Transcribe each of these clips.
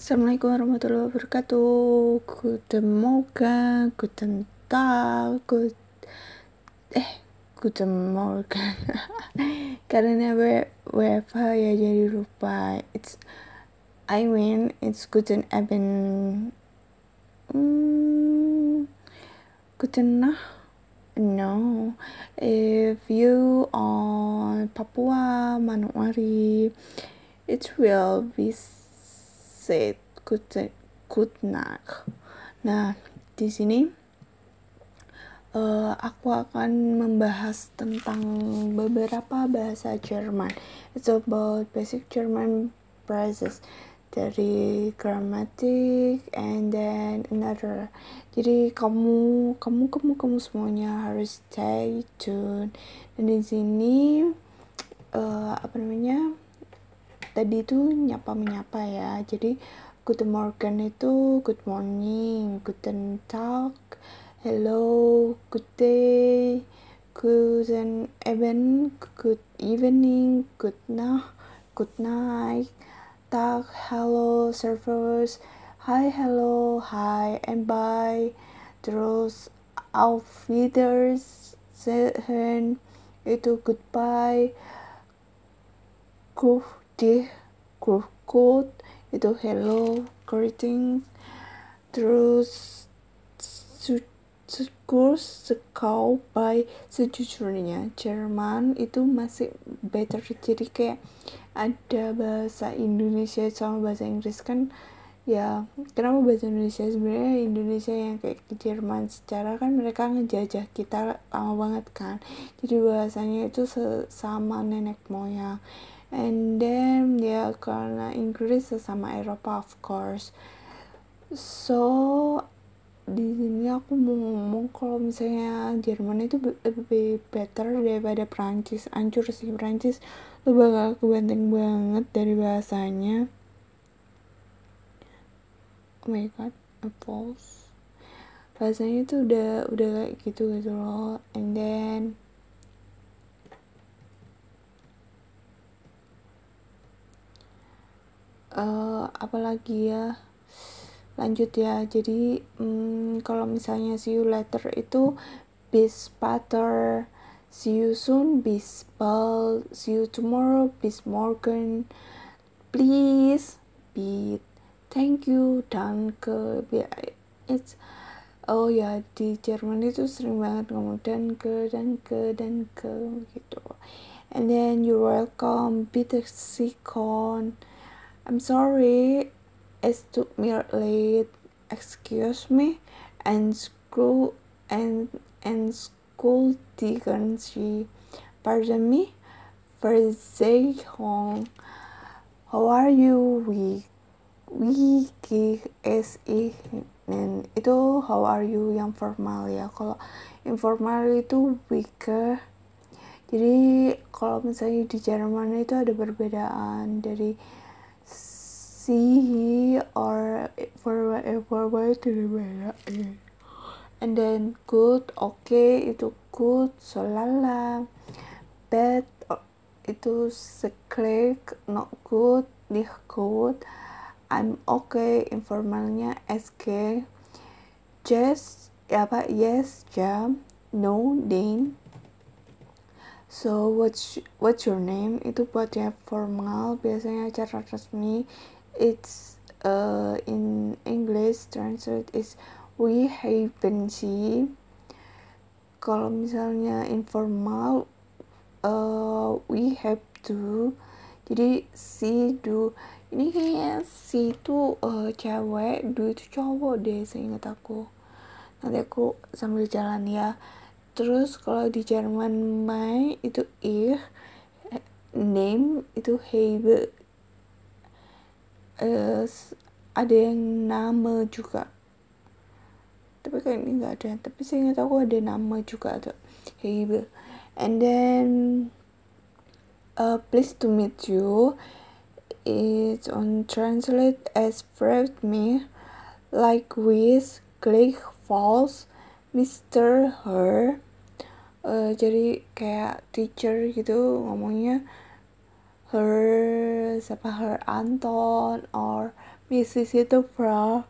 Assalamualaikum warahmatullahi wabarakatuh. Guten Morgen, Guten Tag, good eh Guten Morgen. Karena WFH ya jadi lupa. It's I mean it's Guten Abend. Hmm, Guten Nacht. No, if you on Papua Manokwari, it will be good night. Nah, di sini uh, aku akan membahas tentang beberapa bahasa Jerman. It's about basic German phrases dari grammatik and then another. Jadi kamu kamu kamu kamu semuanya harus stay tune. Dan di sini uh, apa namanya? Tadi itu nyapa menyapa ya. Jadi good morning itu good morning, guten tag, hello, good day, guten Abend, good evening, good night, good night tag, hello, servers, hi, hello, hi, and bye. Terus auf Wiedersehen itu goodbye. Gruh gruh good itu hello, greeting. Terus Kurs sekau by sejujurnya. Jerman itu masih better. Jadi kayak ada bahasa Indonesia sama bahasa Inggris kan ya kenapa bahasa Indonesia? Sebenarnya Indonesia yang kayak ke Jerman secara kan mereka ngejajah kita lama banget kan. Jadi bahasanya itu sesama nenek moyang and then ya karena Inggris sesama Eropa of course. So di sini aku mau ngomong kalau misalnya Jerman itu lebih better daripada Prancis. Ancur sih Prancis. Lu bakal kebanteng banget dari bahasanya. Oh my god applause bahasanya itu udah udah kayak gitu gitu loh. And then uh, apalagi ya lanjut ya jadi hmm, kalau misalnya see you later itu bis pater See you soon, bis bald. See you tomorrow, bis morgen. Please, be thank you, danke. It's oh ya di Jerman itu sering banget ngomong danke, danke, danke gitu. And then you're welcome, bitte sikon. I'm sorry, it's took me late. Excuse me, and screw and and Kultiganshi. Pardon me, Hong. How are you? We Wiki SI dan itu how are you yang formal ya kalau informal itu weaker jadi kalau misalnya di Jerman itu ada perbedaan dari si or for whatever itu beda and then good okay, itu good solala. Bad itu seklik not good nicht good. I'm okay informalnya SG just ya apa yes jam no then so what's what's your name? Itu buat ya formal biasanya acara resmi it's uh, in English translate is we haven sih kalau misalnya informal uh, we have to jadi si do ini kayaknya si itu uh, cewek do itu cowok deh seingat aku. Nanti aku sambil jalan ya. Terus kalau di Jerman my itu ich name itu habe uh, ada yang nama juga. Tapi kayak ini nggak ada. Tapi saya ingat aku ada nama juga tuh Heibe and then uh, pleased to meet you it's on translate as friend me like with click false Mr. Her. Uh, jadi kayak teacher gitu ngomongnya her siapa her Anton or Mrs itu Frau.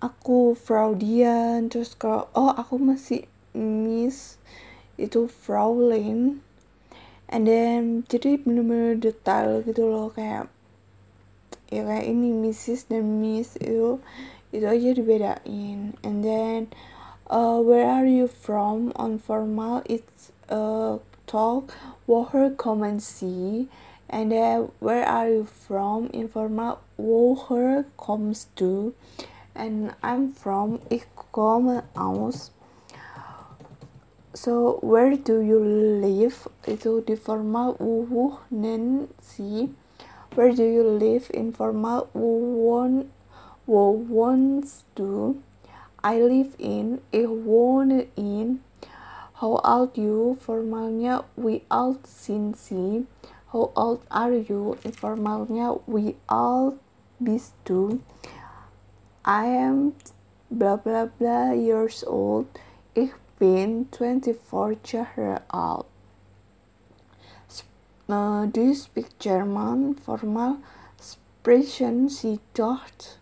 Aku Fraudian terus kalau oh aku masih Miss itu Fraulein and then jadi bener-bener detail gitu loh kayak ya kayak ini Mrs dan Miss itu itu aja dibedain. And then uh, where are you from? On formal it's uh, talk woher come and see and then where are you from informal woher comes to and I'm from ik kom aus so where do you live? Itu di formal wuh nen si. Where do you live? Informal won wo wants to I live in ik woon in how old you formalnya we all since how old are you informalnya we all bist to I am blah blah blah years old. Ich bin 24 Jahre alt. Uh, do you speak German? Formal sprechen Sie dort?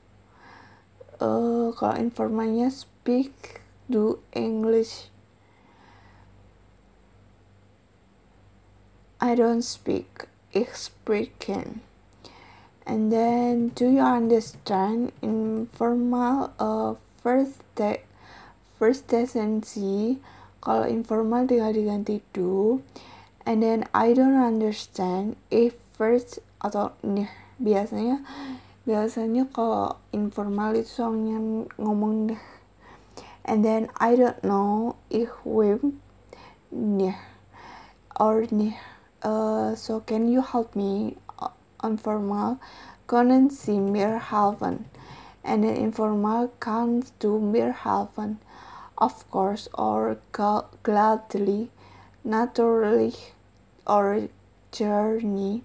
Uh, kalau informalnya speak do English. I don't speak. Ich and then do you understand informal uh, first de first decency kalau informal tinggal diganti do. And then I don't understand if first atau nih. Biasanya biasanya kalau informal itu soalnya ngomong deh and then I don't know if we nih or nih uh, so can you help me informal können Sie mir helfen? And informal kannst du mir helfen? Of course, or gladly, naturally, or journey.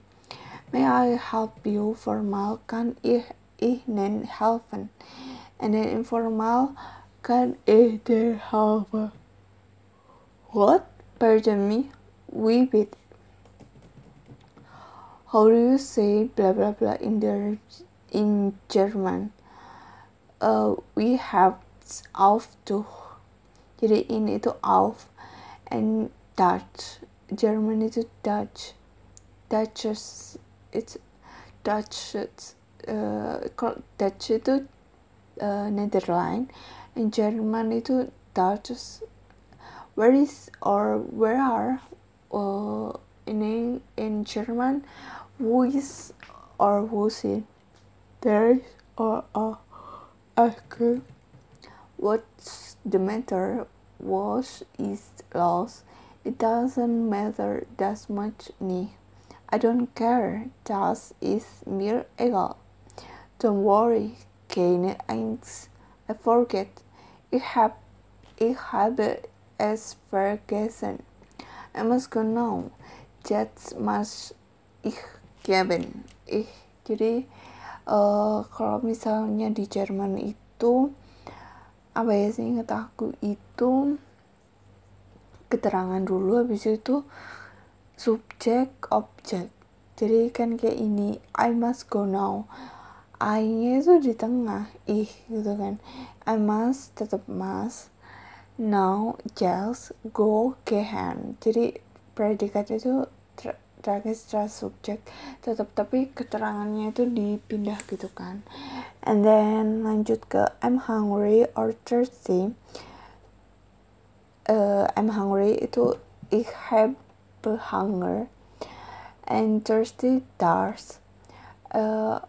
May I help you? Formal kann ich Ihnen helfen? And informal kann ich dir helfen? What? Pardon me? We bit how do you say blah blah blah in the in German? Uh, we have auf to jadi ini itu auf and Dutch. German itu Dutch. Dutch it's Dutch uh, Dutch itu uh, Netherlands and German itu Dutch. Where is or where are uh, in in German who is or it? There or a actor. What's the matter? Was is lost. It doesn't matter that much me. I don't care. Das ist mir egal. Don't worry, keine Angst. I forget. Ich hab, ich habe es vergessen. I must go now. That's much ich Kevin ih jadi uh, kalau misalnya di Jerman itu apa ya sih ingat aku itu keterangan dulu habis itu subjek objek. Jadi kan kayak ini I must go now. I-nya itu di tengah. Ih gitu kan. I must tetap must now just go gehen jadi predikat itu terakhir setelah subjek tetap tapi keterangannya itu dipindah gitu kan. And then lanjut ke I'm hungry or thirsty. Uh, I'm hungry itu ich habe hunger. And thirsty thirst. Uh,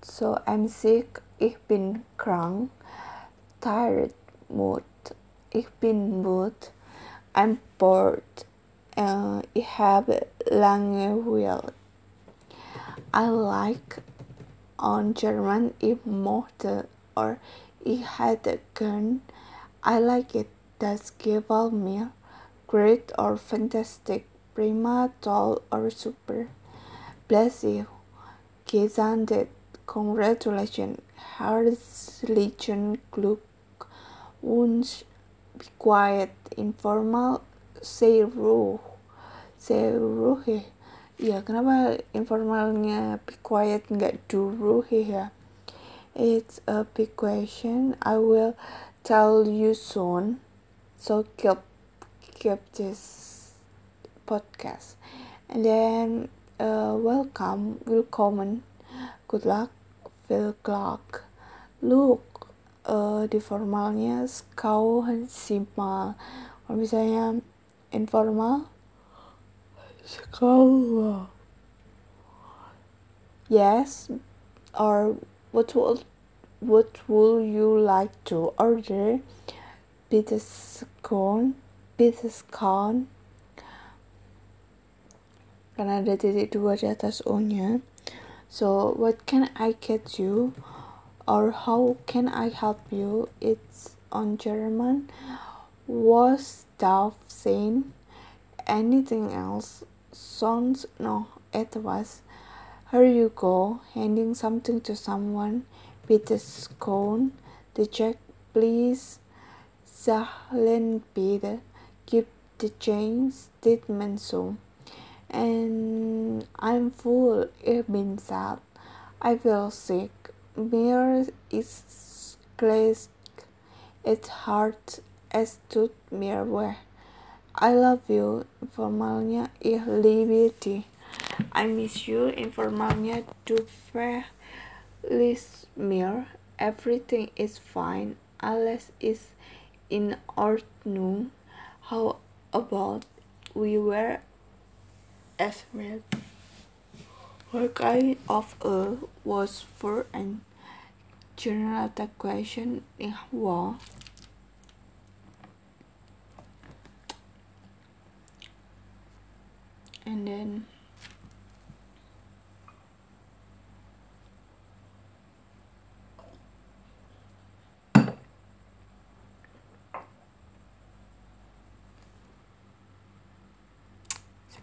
so I'm sick ich bin krank tired mood ich bin mood. I'm bored uh, I have Langeweile. I like on German ich mochte or ich hätte gern. I like it. Das gefällt mir. Great or fantastic. Prima, toll or super. Bless you. Gesandet. Congratulations. Herzlichen Glückwunsch. Be quiet. Informal. Say ruh. Say ruhig. ya. Kenapa informalnya be quiet nggak dulu ya? It's a big question. I will tell you soon. So keep keep this podcast. And then uh, welcome. Welcome good luck. Feel clock. Look uh, di formalnya kau simpel kalau misalnya informal sekolah yes. Or what will what would you like to order? Pizza scone pizza scone karena ada titik dua di atas O nya so what can I get you? Or how can I help you? It's on German. Was saying anything else? Sounds no. It was here you go handing something to someone. With a scone the check please. Zahlen bitte give the change statement so and I'm full I've been sad I feel sick. Mir is closed it's hard es tut mir weh. I love you. Informalnya ich liebe dich. I miss you. Informalnya du verließ mir. Everything is fine. Alles ist in Ordnung. How about we were as well? What kind of a was for an general question in war? And then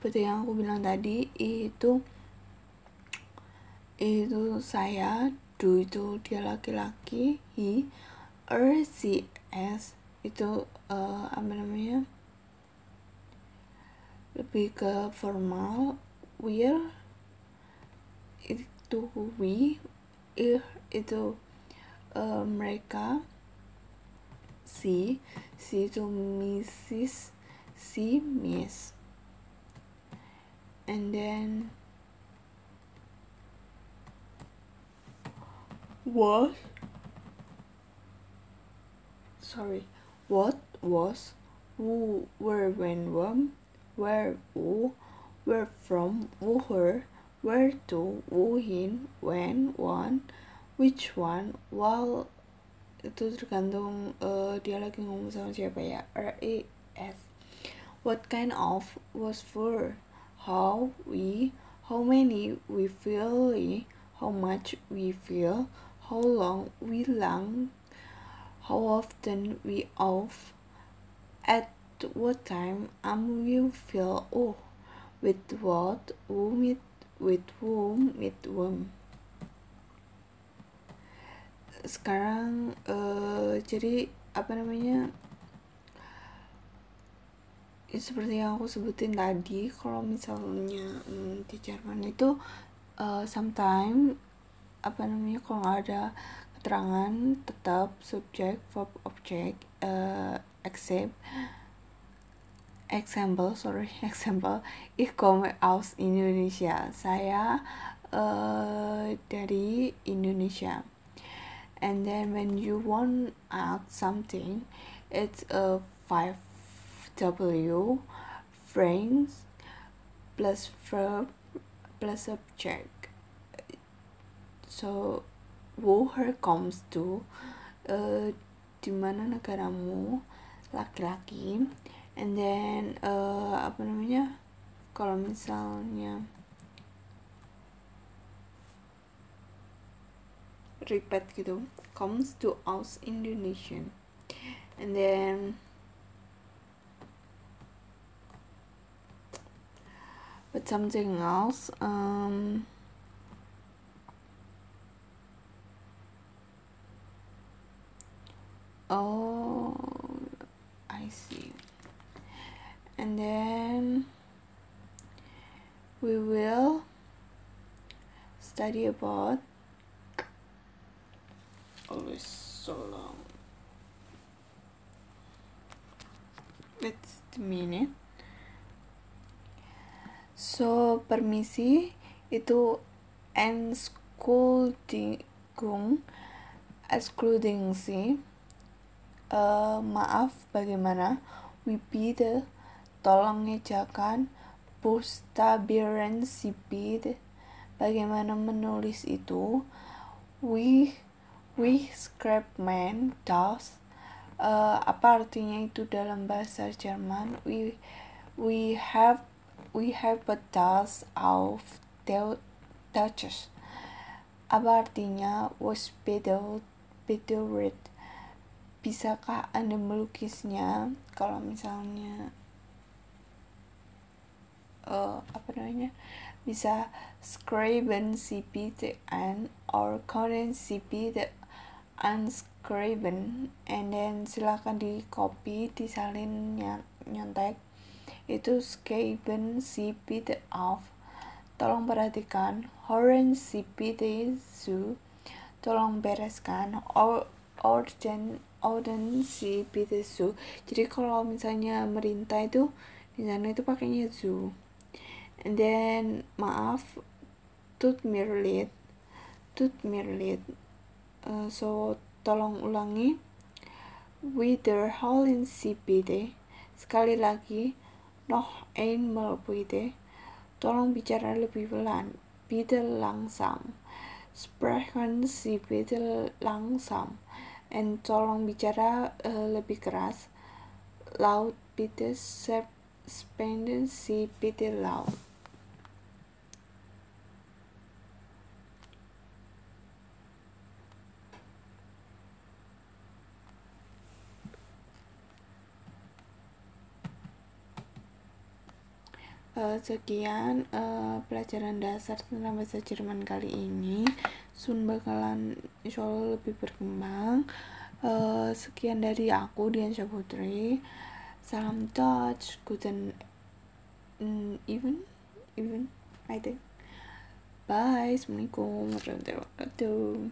seperti yang aku bilang tadi itu itu saya do itu dia laki-laki he er si s itu uh, apa namanya lebih ke formal will itu we ir itu uh, mereka. Si si itu Mrs si Miss. And then what sorry what was who were when when where, who, where from, who, her, where to, who, in, when, one, which one, while itu tergantung uh, dia lagi ngomong sama siapa ya R E S. What kind of was for? How we how many we feel how much we feel how long we long how often we off at what time am you feel oh with what whom it with whom with whom sekarang uh, jadi apa namanya ya, seperti yang aku sebutin tadi kalau misalnya hmm, di Jerman itu uh, sometime apa namanya kalau nggak ada keterangan tetap subjek verb object uh, except example sorry example komme aus Indonesia. Saya uh, dari Indonesia. And then when you want add something it's a 5w phrase plus verb plus subject so who her comes to uh, di mana negaramu? Laki-laki and then uh, apa namanya? Kalau misalnya repeat gitu comes to us Indonesian. And then but something else um oh I see and then we will study about always so long. It's the minute. So permisi itu excluding excluding si uh, maaf bagaimana? We the tolong ngejakan bustabiran sipid bagaimana menulis itu? We we man das uh, apa artinya itu dalam bahasa Jerman? We we have we have a das of Dutch apa artinya? Was better bisakah anda melukisnya? Kalau misalnya uh, apa namanya bisa scriben cptn or current cp the unscriben and then silakan di copy disalin nyontek. Itu scriben cp the off. Tolong perhatikan horn cp the zoo tolong bereskan or urgent si su jadi kalau misalnya merintah itu di sana itu pakainya zu and then maaf tut mirlit tut mirlit. Uh, so tolong ulangi. In CPD sekali lagi noch einmal tolong bicara lebih pelan bitte langsam. Sprechen Sie bitte langsam. And tolong bicara uh, lebih keras. Laut bitte spenden si bitte Uh, sekian uh, pelajaran dasar tentang bahasa Jerman kali ini. Sun bakalan insya Allah lebih berkembang. Uh, sekian dari aku Dian Putri. Touch, guten mm, even, even, I think. Bye, assalamualaikum warahmatullahi wabarakatuh.